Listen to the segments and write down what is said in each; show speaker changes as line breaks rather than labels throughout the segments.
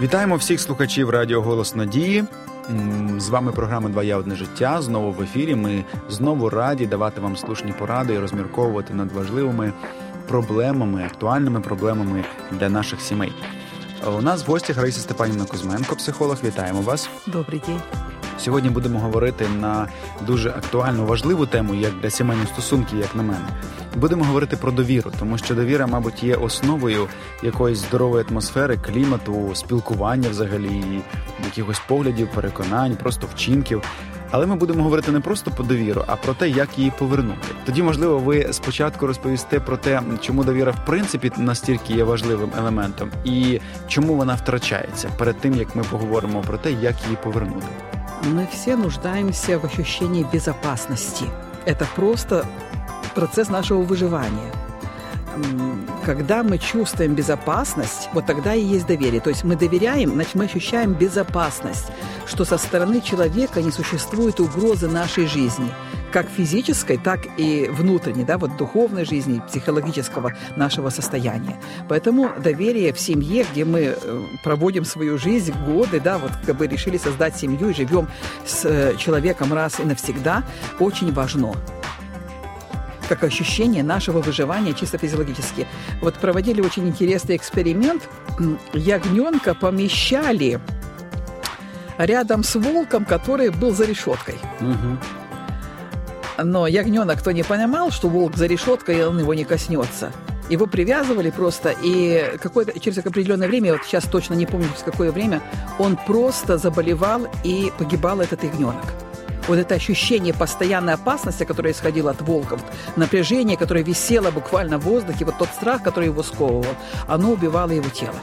Вітаємо всіх слухачів Радіо Голос Надії. З вами програма Два я одне життя. Знову в ефірі. Ми знову раді давати вам слушні поради і розмірковувати над важливими проблемами, актуальними проблемами для наших сімей. У нас в гостях Раїса Степанівна Кузьменко, психолог. Вітаємо вас.
Добрий день.
Сьогодні будемо говорити на дуже актуальну, важливу тему, як для сімейних стосунків, як на мене. Будемо говорити про довіру, тому що довіра, мабуть, є основою якоїсь здорової атмосфери, клімату, спілкування взагалі, якихось поглядів, переконань, просто вчинків. Але ми будемо говорити не просто про довіру, а про те, як її повернути. Тоді, можливо, ви спочатку розповісте про те, чому довіра в принципі настільки є важливим елементом, і чому вона втрачається перед тим, як ми поговоримо про те, як її повернути.
Мы все нуждаемся в ощущении безопасности. Это просто процесс нашего выживания. Когда мы чувствуем безопасность, вот тогда и есть доверие. То есть мы доверяем, значит, мы ощущаем безопасность, что со стороны человека не существует угрозы нашей жизни, как физической, так и внутренней, да, вот духовной жизни, психологического нашего состояния. Поэтому доверие в семье, где мы э, проводим свою жизнь, годы, да, вот как бы решили создать семью и живем с э, человеком раз и навсегда, очень важно как ощущение нашего выживания чисто физиологически. Вот проводили очень интересный эксперимент. Ягненка помещали рядом с волком, который был за решеткой.
Угу.
Но ягненок кто не понимал, что волк за решеткой, и он его не коснется. Его привязывали просто, и какое-то, через определенное время, я вот сейчас точно не помню, через какое время, он просто заболевал и погибал этот ягненок. Вот это ощущение постоянной опасности, которое исходило от волка, вот напряжение, которое висело буквально в воздухе, вот тот страх, который его сковывал, оно убивало его тело.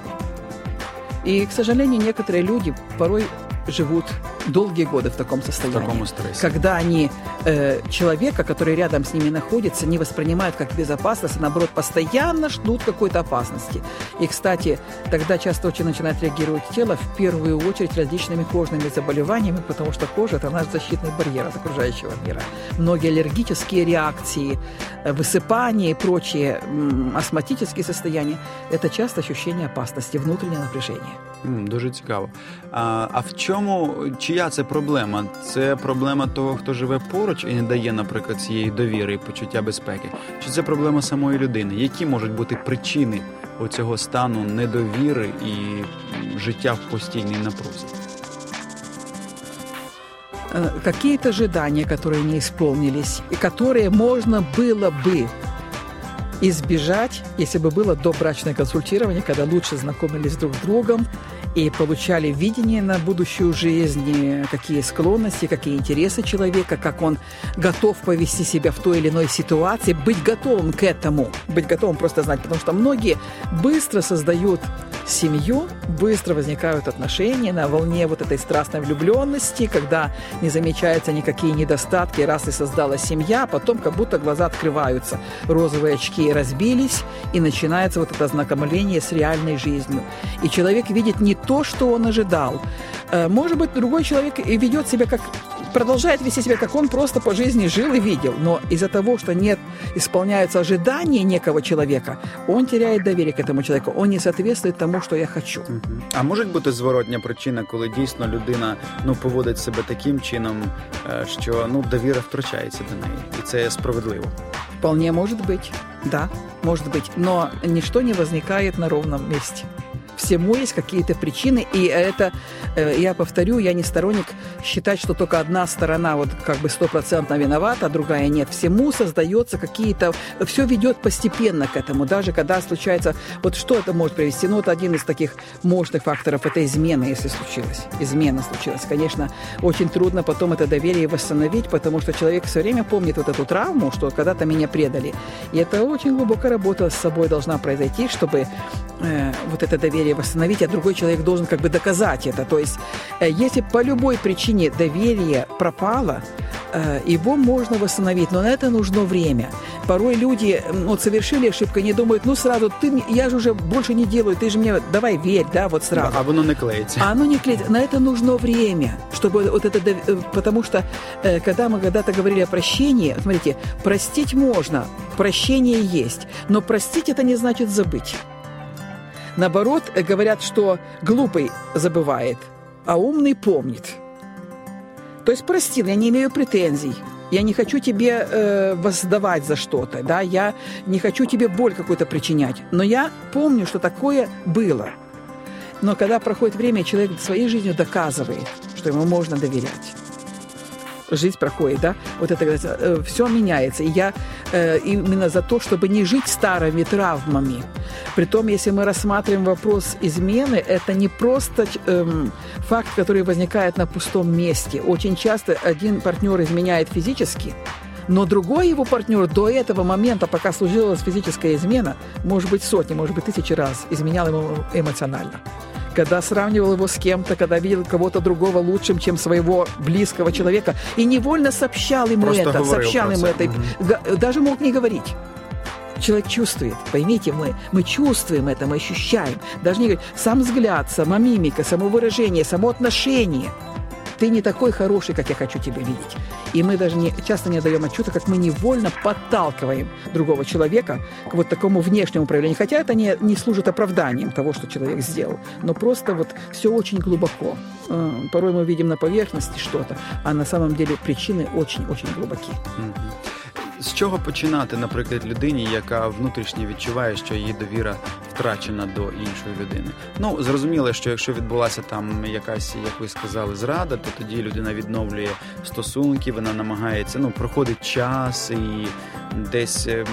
И, к сожалению, некоторые люди порой живут долгие годы в таком
В
состоянии
такому стресі.
когда они э, человека, который рядом с ними находится, не воспринимают как безопасность, а наоборот постоянно ждут какой-то опасности. И, кстати, тогда часто очень начинает реагировать тело в первую очередь различными кожными заболеваниями, потому что кожа – это наш защитный барьер от окружающего мира. Многие аллергические реакции, э, высыпания и прочие м, астматические состояния – это часто ощущение опасности, внутреннее напряжение.
Дуже цікаво. А, а в чому чия це проблема? Це проблема того, хто живе поруч і не дає, наприклад, цієї довіри і почуття безпеки? Чи це проблема самої людини? Які можуть бути причини оцього стану недовіри і м, життя в постійній напрузі?
Э, какие-то ожидания, которые не исполнились, и которые можно было бы избежать, если бы было добрачное консультирование, когда лучше знакомились друг с другом и получали видение на будущую жизнь, какие склонности, какие интересы человека, как он готов повести себя в той или иной ситуации, быть готовым к этому, быть готовым просто знать, потому что многие быстро создают семью, быстро возникают отношения на волне вот этой страстной влюбленности, когда не замечаются никакие недостатки, раз и создалась семья, а потом как будто глаза открываются, розовые очки разбились, и начинается вот это ознакомление с реальной жизнью. И человек видит не то, что он ожидал. Э, Может быть, другой человек ведет себя как продолжает вести себя, как он просто по жизни жил и видел. Но из-за того, что нет исполняются ожидания некого человека, он теряет доверие к этому человеку. Он не соответствует тому, что я хочу.
А може бути зворотня причина, коли дійсно людина ну поводить себе таким чином, е, що ну довіра втрачається до неї, і це справедливо.
Вполне может быть. Да, может быть. Но ничто не возникает на ровном месте. Всему есть какие-то причины, и это, э, я повторю, я не сторонник считать, что только одна сторона вот как бы стопроцентно виновата, а другая нет. Всему создается какие-то... Все ведет постепенно к этому, даже когда случается... Вот что это может привести? Ну, вот один из таких мощных факторов – это измена, если случилось. Измена случилась. Конечно, очень трудно потом это доверие восстановить, потому что человек все время помнит вот эту травму, что когда-то меня предали. И это очень глубокая работа с собой должна произойти, чтобы э, вот это доверие восстановить, а другой человек должен как бы доказать это. То есть, э, если по любой причине доверие пропало, э, его можно восстановить, но на это нужно время. Порой люди м, вот, совершили ошибку, они думают, ну сразу, ты, я же уже больше не делаю, ты же мне, давай верь, да, вот сразу.
А воно не клеїться.
А оно не клеится. На это нужно время, чтобы вот это... э, Потому что, когда мы когда-то говорили о прощении, смотрите, простить можно, прощение есть, но простить это не значит забыть. Наоборот, говорят, что глупый забывает, а умный помнит. То есть простил, я не имею претензий. Я не хочу тебе э, воздавать за что-то, да, я не хочу тебе боль какую-то причинять. Но я помню, что такое было. Но когда проходит время, человек своей жизнью доказывает, что ему можно доверять жизнь проходит, да, вот это э, все меняется. И я э, именно за то, чтобы не жить старыми травмами. Притом, если мы рассматриваем вопрос измены, это не просто э, факт, который возникает на пустом месте. Очень часто один партнер изменяет физически, но другой его партнер до этого момента, пока служилась физическая измена, может быть сотни, может быть тысячи раз изменял ему эмоционально когда сравнивал его с кем-то, когда видел кого-то другого лучшим, чем своего близкого человека, и невольно сообщал ему Просто это, сообщал ему это, угу. даже мог не говорить. Человек чувствует, поймите, мы, мы чувствуем это, мы ощущаем. Даже не говорить, сам взгляд, сама мимика, само выражение, само отношение – ты не такой хороший, как я хочу тебя видеть. И мы даже не, часто не даем отчета, как мы невольно подталкиваем другого человека к вот такому внешнему проявлению. Хотя это не, не служит оправданием того, что человек сделал. Но просто вот все очень глубоко. Э, порой мы видим на поверхности что-то, а на самом деле причины очень-очень глубоки.
З чого починати, наприклад, людині, яка внутрішньо відчуває, що її довіра втрачена до іншої людини? Ну зрозуміло, що якщо відбулася там якась, як ви сказали, зрада, то тоді людина відновлює стосунки, вона намагається, ну проходить час і десь ем,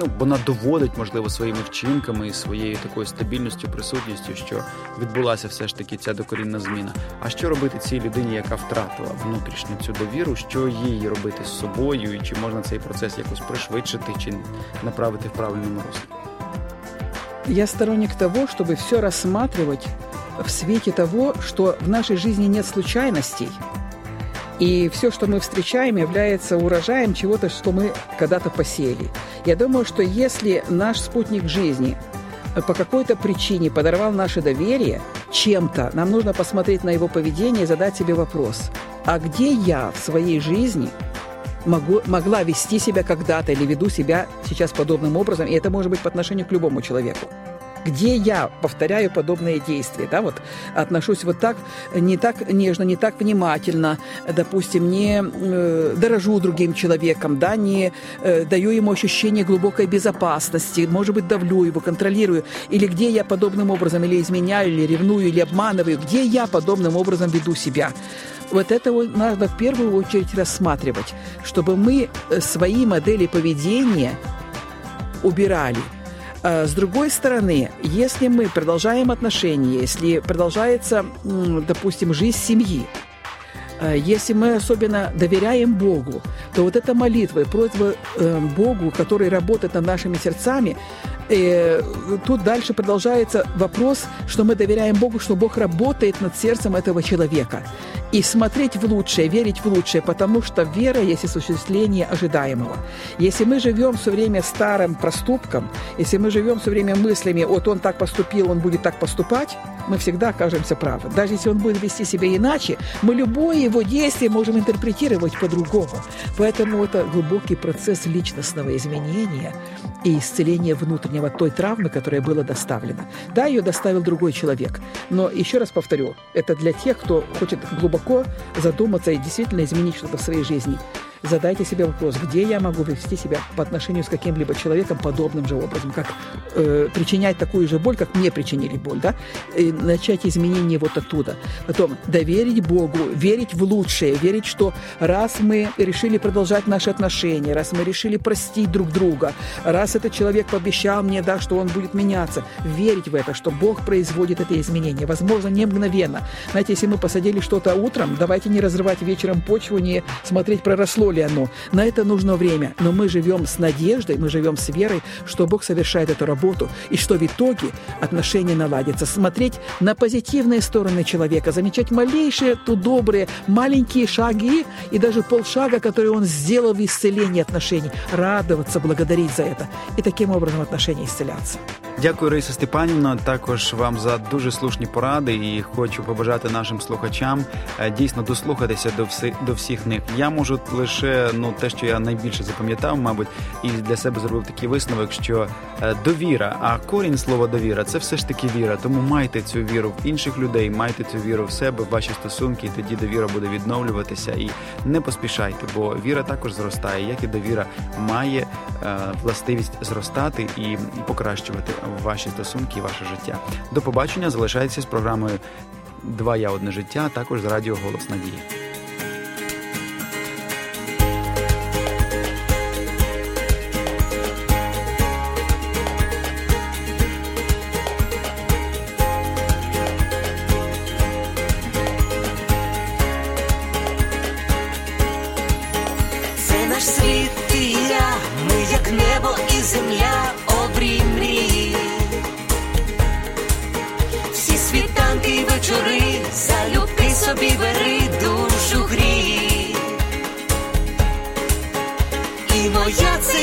ну вона доводить, можливо, своїми вчинками і своєю такою стабільністю, присутністю, що відбулася все ж таки ця докорінна зміна. А що робити цій людині, яка втратила внутрішню цю довіру? Що їй робити з собою, і чи можна цей процес якось пришвидшити, чи направити в правильному руслі?
Я сторонник того, чтобы все рассматривать в свете того, что в нашей жизни нет случайностей, и все, что мы встречаем, является урожаем чего-то, что мы когда-то посеяли. Я думаю, что если наш спутник жизни по какой-то причине подорвал наше доверие чем-то, нам нужно посмотреть на его поведение и задать себе вопрос, а где я в своей жизни могу, могла вести себя когда-то или веду себя сейчас подобным образом, и это может быть по отношению к любому человеку где я повторяю подобные действия, да, вот отношусь вот так, не так нежно, не так внимательно, допустим, не э, дорожу другим человеком, да, не э, даю ему ощущение глубокой безопасности, может быть, давлю его, контролирую, или где я подобным образом или изменяю, или ревную, или обманываю, где я подобным образом веду себя. Вот это вот надо в первую очередь рассматривать, чтобы мы э, свои модели поведения убирали – а, с другой стороны, если мы продолжаем отношения, если продолжается, допустим, жизнь семьи, а, если мы особенно доверяем Богу, то вот эта молитва и просьба э, Богу, который работает над нашими сердцами, э, тут дальше продолжается вопрос, что мы доверяем Богу, что Бог работает над сердцем этого человека и смотреть в лучшее, верить в лучшее, потому что вера есть осуществление ожидаемого. Если мы живем все время старым проступком, если мы живем все время мыслями, вот он так поступил, он будет так поступать, мы всегда окажемся правы. Даже если он будет вести себя иначе, мы любое его действие можем интерпретировать по-другому. Поэтому это глубокий процесс личностного изменения и исцеления внутреннего той травмы, которая была доставлена. Да, ее доставил другой человек. Но еще раз повторю, это для тех, кто хочет глубоко задуматься и действительно изменить что-то в своей жизни задайте себе вопрос, где я могу вести себя по отношению с каким-либо человеком подобным же образом, как э, причинять такую же боль, как мне причинили боль, да, и начать изменения вот оттуда. Потом доверить Богу, верить в лучшее, верить, что раз мы решили продолжать наши отношения, раз мы решили простить друг друга, раз этот человек пообещал мне, да, что он будет меняться, верить в это, что Бог производит это изменение, возможно, не мгновенно. Знаете, если мы посадили что-то утром, давайте не разрывать вечером почву, не смотреть, проросло ли оно. На это нужно время. Но мы живем с надеждой, мы живем с верой, что Бог совершает эту работу, и что в итоге отношения наладятся. Смотреть на позитивные стороны человека, замечать малейшие, то добрые, маленькие шаги и даже полшага, которые он сделал в исцелении отношений. Радоваться, благодарить за это. И таким образом отношения исцеляться.
Дякую, Раїса Степанівна. Також вам за дуже слушні поради і хочу побажати нашим слухачам е, дійсно дослухатися до всіх до всіх них. Я можу лише ну те, що я найбільше запам'ятав, мабуть, і для себе зробив такий висновок, що е, довіра, а корінь слова довіра це все ж таки віра. Тому майте цю віру в інших людей, майте цю віру в себе, в ваші стосунки, і тоді довіра буде відновлюватися. І не поспішайте, бо віра також зростає, як і довіра має е, властивість зростати і покращувати ваші стосунки і ваше життя. До побачення залишайтеся з програмою Два я одне життя, також з радіо Голос Надії.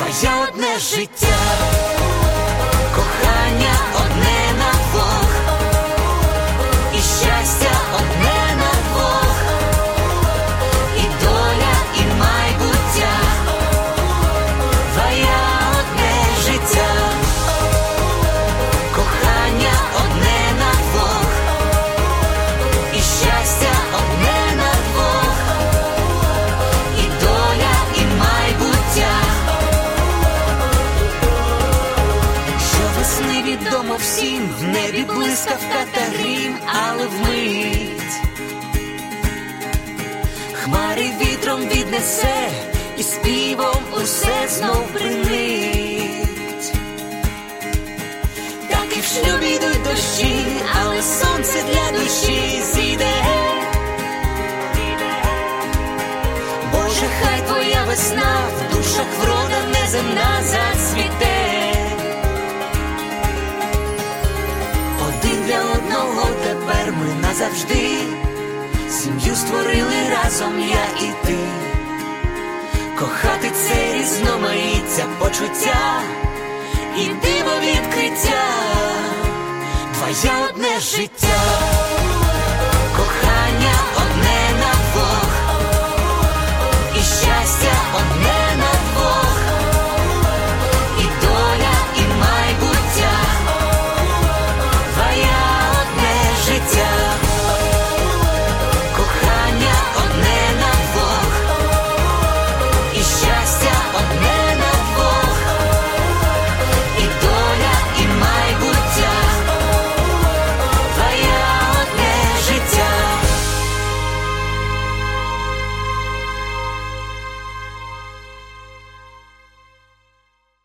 Твоє одне життя, кохання одне на двох, і щастя сонце для душі зійде. Боже, хай твоя весна в душах врода неземна зацвіте. Один для одного тепер ми назавжди. Сім'ю створили разом я і ти. Кохати це різноманіття почуття і диво відкриття. Моє одне життя, кохання одне на двох, і щастя одне.